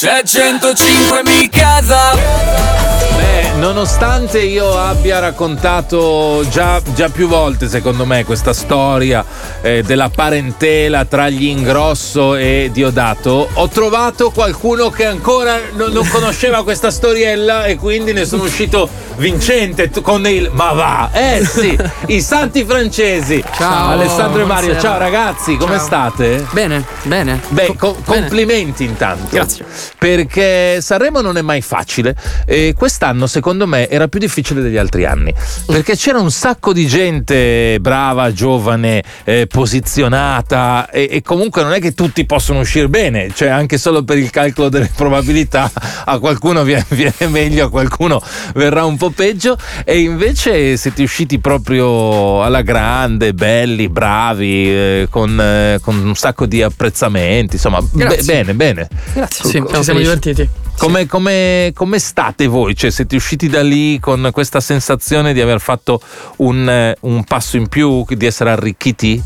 C'è 105 mi casa. Beh, nonostante io abbia raccontato già, già, più volte, secondo me, questa storia eh, della parentela tra gli Ingrosso e Diodato, ho trovato qualcuno che ancora non, non conosceva questa storiella e quindi ne sono uscito vincente con il ma va, eh sì, i santi francesi. Ciao Alessandro e Mario, buonasera. ciao ragazzi, come ciao. state? Bene, bene. Beh, co- bene. complimenti intanto. Grazie. Perché Sanremo non è mai facile e quest'anno secondo me era più difficile degli altri anni. Perché c'era un sacco di gente brava, giovane, eh, posizionata e, e comunque non è che tutti possono uscire bene, cioè anche solo per il calcolo delle probabilità a qualcuno viene, viene meglio, a qualcuno verrà un po' po' peggio. E invece siete usciti proprio alla grande, belli, bravi, eh, con, eh, con, un sacco di apprezzamenti, insomma, be- bene, bene. Grazie, sì, ci siamo divertiti. Come, come, come, state voi? Cioè, siete usciti da lì con questa sensazione di aver fatto un, eh, un passo in più, di essere arricchiti?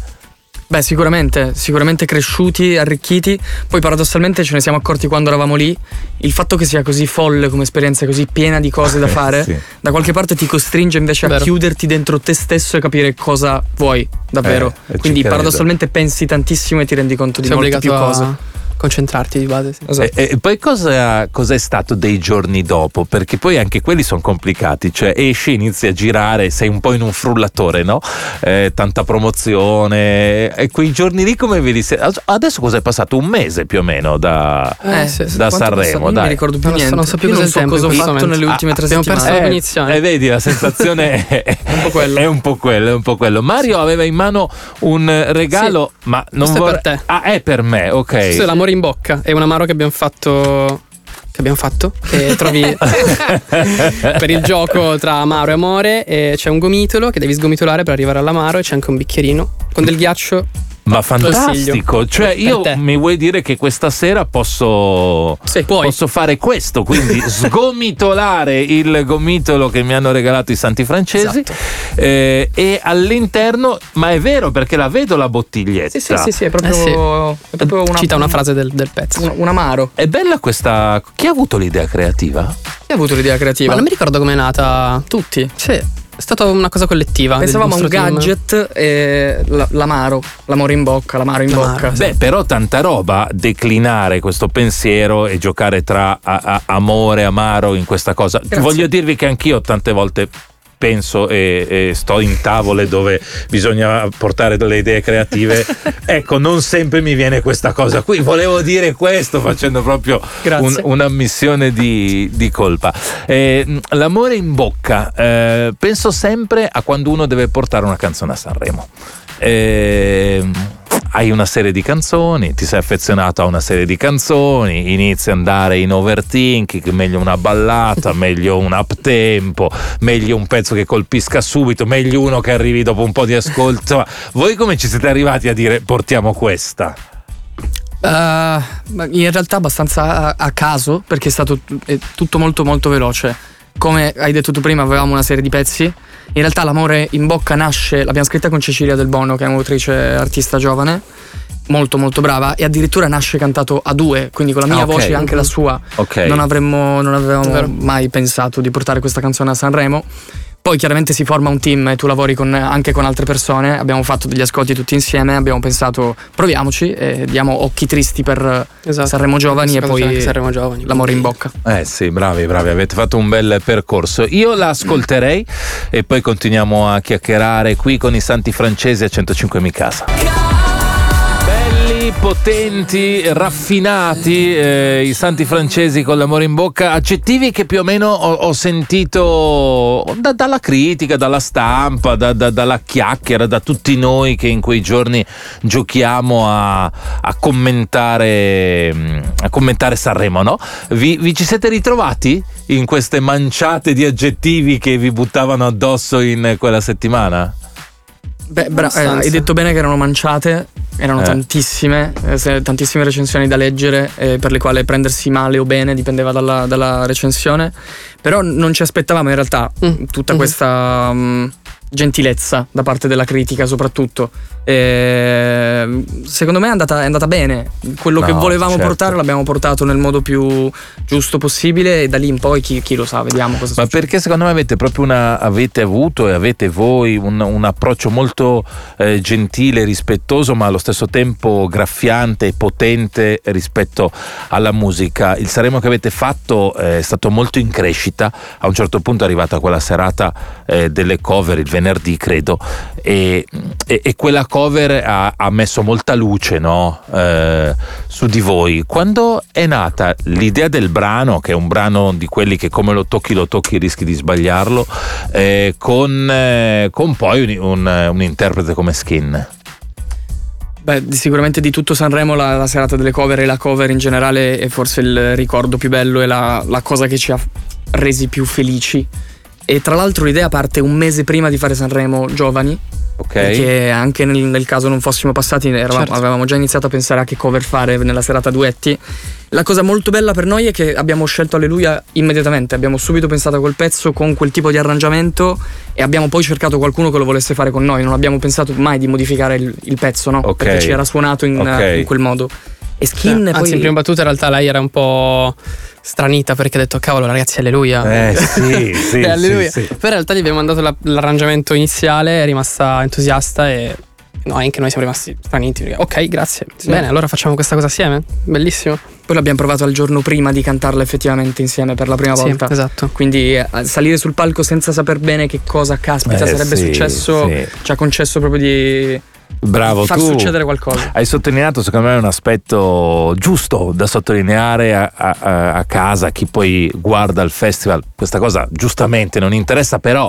Beh, sicuramente, sicuramente cresciuti, arricchiti. Poi paradossalmente ce ne siamo accorti quando eravamo lì. Il fatto che sia così folle come esperienza, così piena di cose da fare, sì. da qualche parte ti costringe invece Vero. a chiuderti dentro te stesso e capire cosa vuoi davvero. Eh, Quindi paradossalmente pensi tantissimo e ti rendi conto di Sei molte più cose. A concentrarti di base. Sì. Esatto. E, e, poi cosa, cosa, è stato dei giorni dopo? Perché poi anche quelli sono complicati, cioè esci, inizi a girare, sei un po' in un frullatore, no? Eh, tanta promozione e quei giorni lì come vedi? Adesso cosa è passato? Un mese più o meno da, eh, sì, da Sanremo, Non mi ricordo più niente. Non so più cosa, so cosa ho fatto nelle ultime ah, tre settimane. Abbiamo perso l'inizione. E eh, vedi, la sensazione è, un po' quello. È un po' quello, è un po' quello. Mario aveva in mano un regalo, sì, ma non vorrei... per te. Ah, è per me, ok. Questo è l'amore in bocca. È un amaro che abbiamo fatto che abbiamo fatto che trovi per il gioco tra amaro e amore e c'è un gomitolo che devi sgomitolare per arrivare all'amaro e c'è anche un bicchierino con del ghiaccio ma fantastico, cioè io mi vuoi dire che questa sera posso, sì, posso fare questo, quindi sgomitolare il gomitolo che mi hanno regalato i santi francesi esatto. eh, e all'interno, ma è vero perché la vedo la bottiglietta. Sì, sì, sì, sì è proprio, eh sì. È proprio una, Cita una frase del, del pezzo. Un, un, amaro. È bella questa... Chi ha avuto l'idea creativa? Chi ha avuto l'idea creativa? Ma non mi ricordo com'è nata. Tutti. Sì. È stata una cosa collettiva. Pensavamo a un gadget e l'amaro, l'amore in bocca, l'amaro in l'amaro, bocca. Beh, però tanta roba declinare questo pensiero e giocare tra a, a, amore e amaro in questa cosa. Grazie. Voglio dirvi che anch'io tante volte penso e, e, sto in tavole dove bisogna portare delle idee creative. ecco, non sempre mi viene questa cosa qui. Volevo dire questo facendo proprio un, un'ammissione di, di colpa. Eh, l'amore in bocca, eh, penso sempre a quando uno deve portare una canzone a Sanremo. Eh, hai una serie di canzoni, ti sei affezionato a una serie di canzoni, inizi ad andare in overthinking, meglio una ballata, meglio un up tempo, meglio un pezzo che colpisca subito, meglio uno che arrivi dopo un po' di ascolto. voi come ci siete arrivati a dire portiamo questa? Uh, in realtà abbastanza a, a caso perché è stato è tutto molto molto veloce. Come hai detto tu prima avevamo una serie di pezzi in realtà L'amore in bocca nasce, l'abbiamo scritta con Cecilia Del Bono, che è un'autrice artista giovane, molto molto brava, e addirittura nasce cantato a due, quindi con la mia ah, okay. voce e anche la sua. Okay. Non, avremmo, non avevamo mai pensato di portare questa canzone a Sanremo. Poi chiaramente si forma un team e tu lavori con, anche con altre persone. Abbiamo fatto degli ascolti tutti insieme, abbiamo pensato proviamoci e diamo occhi tristi per esatto. Sanremo Giovani e poi Sanremo Giovani, l'amore in bocca. Eh sì, bravi, bravi, avete fatto un bel percorso. Io la ascolterei e poi continuiamo a chiacchierare qui con i santi francesi a 105 mi casa potenti, raffinati, eh, i santi francesi con l'amore in bocca, aggettivi che più o meno ho, ho sentito da, dalla critica, dalla stampa, da, da, dalla chiacchiera, da tutti noi che in quei giorni giochiamo a, a commentare, a commentare Sanremo, no? Vi, vi ci siete ritrovati in queste manciate di aggettivi che vi buttavano addosso in quella settimana? Beh, bra- eh, hai detto bene che erano manciate, erano eh. tantissime, eh, tantissime recensioni da leggere eh, per le quali prendersi male o bene dipendeva dalla, dalla recensione, però non ci aspettavamo in realtà mm. tutta mm-hmm. questa... Um, gentilezza da parte della critica soprattutto. E secondo me è andata, è andata bene, quello no, che volevamo certo. portare l'abbiamo portato nel modo più giusto possibile e da lì in poi chi, chi lo sa, vediamo cosa Ma succede. perché secondo me avete proprio una, avete avuto e avete voi un, un approccio molto eh, gentile, rispettoso ma allo stesso tempo graffiante e potente rispetto alla musica. Il Saremo che avete fatto eh, è stato molto in crescita, a un certo punto è arrivata quella serata eh, delle cover il venerdì credo e, e, e quella cover ha, ha, messo molta luce no? eh, su di voi. Quando è nata l'idea del brano, che è un brano di quelli che come lo tocchi lo tocchi rischi di sbagliarlo, eh, con, eh, con, poi un, un, un interprete come Skin? Beh, sicuramente di tutto Sanremo la, la, serata delle cover e la cover in generale è forse il ricordo più bello e la, la cosa che ci ha resi più felici. E tra l'altro l'idea parte un mese prima di fare Sanremo Giovani. Ok. Perché anche nel, nel caso non fossimo passati, eravamo, certo. avevamo già iniziato a pensare a che cover fare nella serata duetti. La cosa molto bella per noi è che abbiamo scelto Alleluia immediatamente, abbiamo subito pensato a quel pezzo con quel tipo di arrangiamento e abbiamo poi cercato qualcuno che lo volesse fare con noi, non abbiamo pensato mai di modificare il, il pezzo, no? Okay. Perché ci era suonato in, okay. in quel modo. E Skin eh, poi... Anzi, in prima battuta in realtà lei era un po' stranita perché ha detto cavolo ragazzi alleluia eh sì sì, eh, alleluia. sì, sì. poi in realtà gli abbiamo mandato la, l'arrangiamento iniziale è rimasta entusiasta e no, anche noi siamo rimasti straniti ok grazie sì. bene allora facciamo questa cosa assieme bellissimo poi l'abbiamo provato il giorno prima di cantarla effettivamente insieme per la prima sì, volta. Esatto. Quindi eh, salire sul palco senza saper bene che cosa caspita eh, sarebbe sì, successo sì. ci ha concesso proprio di Bravo, far tu succedere qualcosa. Hai sottolineato, secondo me, un aspetto giusto da sottolineare a, a, a, casa, chi poi guarda il festival. Questa cosa giustamente non interessa, però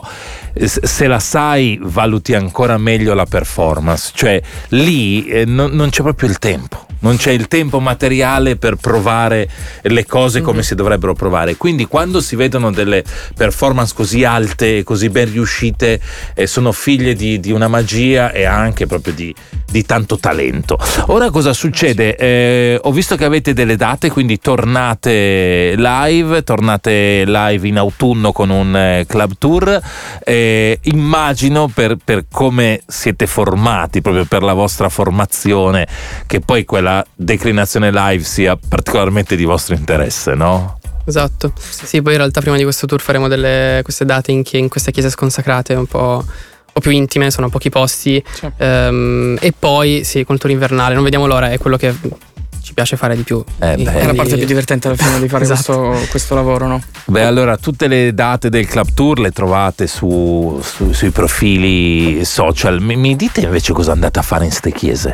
se la sai, valuti ancora meglio la performance. Cioè, lì eh, non, non c'è proprio il tempo non c'è il tempo materiale per provare le cose come mm-hmm. si dovrebbero provare. Quindi quando si vedono delle performance così alte e così ben riuscite, eh, sono figlie di, di, una magia e anche proprio di, di tanto talento. Ora cosa succede? Eh, ho visto che avete delle date, quindi tornate live, tornate live in autunno con un eh, club tour. Eh, immagino per, per come siete formati, proprio per la vostra formazione, che poi quella declinazione live sia particolarmente di vostro interesse, no? Esatto. Sì, poi in realtà prima di questo tour faremo delle, queste date in, in queste chiese sconsacrate un po' po' più intime, sono pochi posti. Certo. Um, e poi sì, con il tour invernale, non vediamo l'ora, è quello che ci piace fare di più. Eh beh, è la parte più divertente alla fine di fare esatto. questo, questo, lavoro, no? Beh, allora tutte le date del club tour le trovate su, su, sui profili social. Mi, mi, dite invece cosa andate a fare in ste chiese?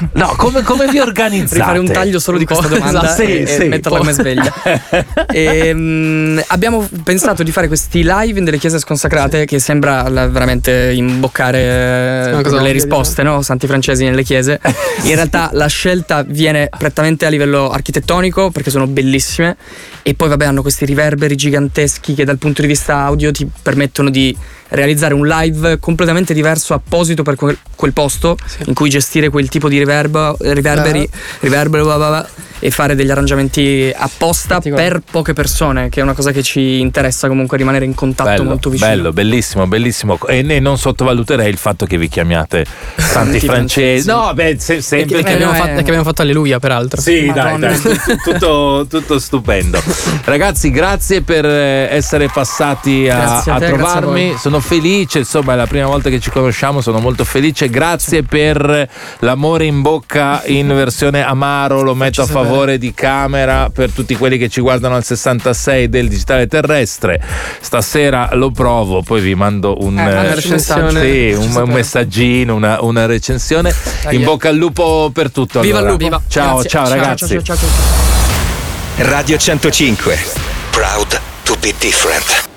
No, come, come vi organizzate? Rifare un taglio solo di questa domanda esatto, sì, e, sì, e metterla come sveglia. e, um, abbiamo pensato di fare questi live in delle chiese sconsacrate che sembra la, veramente imboccare uh, le risposte, no? Santi francesi nelle chiese. In realtà la scelta viene prettamente a livello architettonico perché sono bellissime e poi vabbè hanno questi riverberi giganteschi che dal punto di vista audio ti permettono di realizzare un live completamente diverso apposito per quel, quel posto sì. in cui gestire quel tipo di riverbo, riverberi, uh. riverbero, blah blah blah, e fare degli arrangiamenti apposta per poche persone, che è una cosa che ci interessa comunque rimanere in contatto bello, molto vicino. Bello, bellissimo, bellissimo. E ne non sottovaluterei il fatto che vi chiamiate Santi Francesi. No, beh, se, sempre. Che, che, abbiamo fatto, che abbiamo fatto Alleluia, peraltro. Sì, Madonna. dai, dai, tutto, tutto, stupendo. Ragazzi, grazie per eh, essere passati a, a, a te, trovarmi. A sono felice, insomma, è la prima volta che ci conosciamo, sono molto felice. Grazie per l'amore in bocca in versione amaro, lo metto a favore favore di camera per tutti quelli che ci guardano al 66 del digitale terrestre. Stasera lo provo, poi vi mando un, eh, sì, un, un messaggino, una, una recensione. In bocca al lupo per tutto. Viva allora. il lupo! Ciao, ciao, ciao ragazzi. Ciao, ciao, Radio 105. Proud to be different.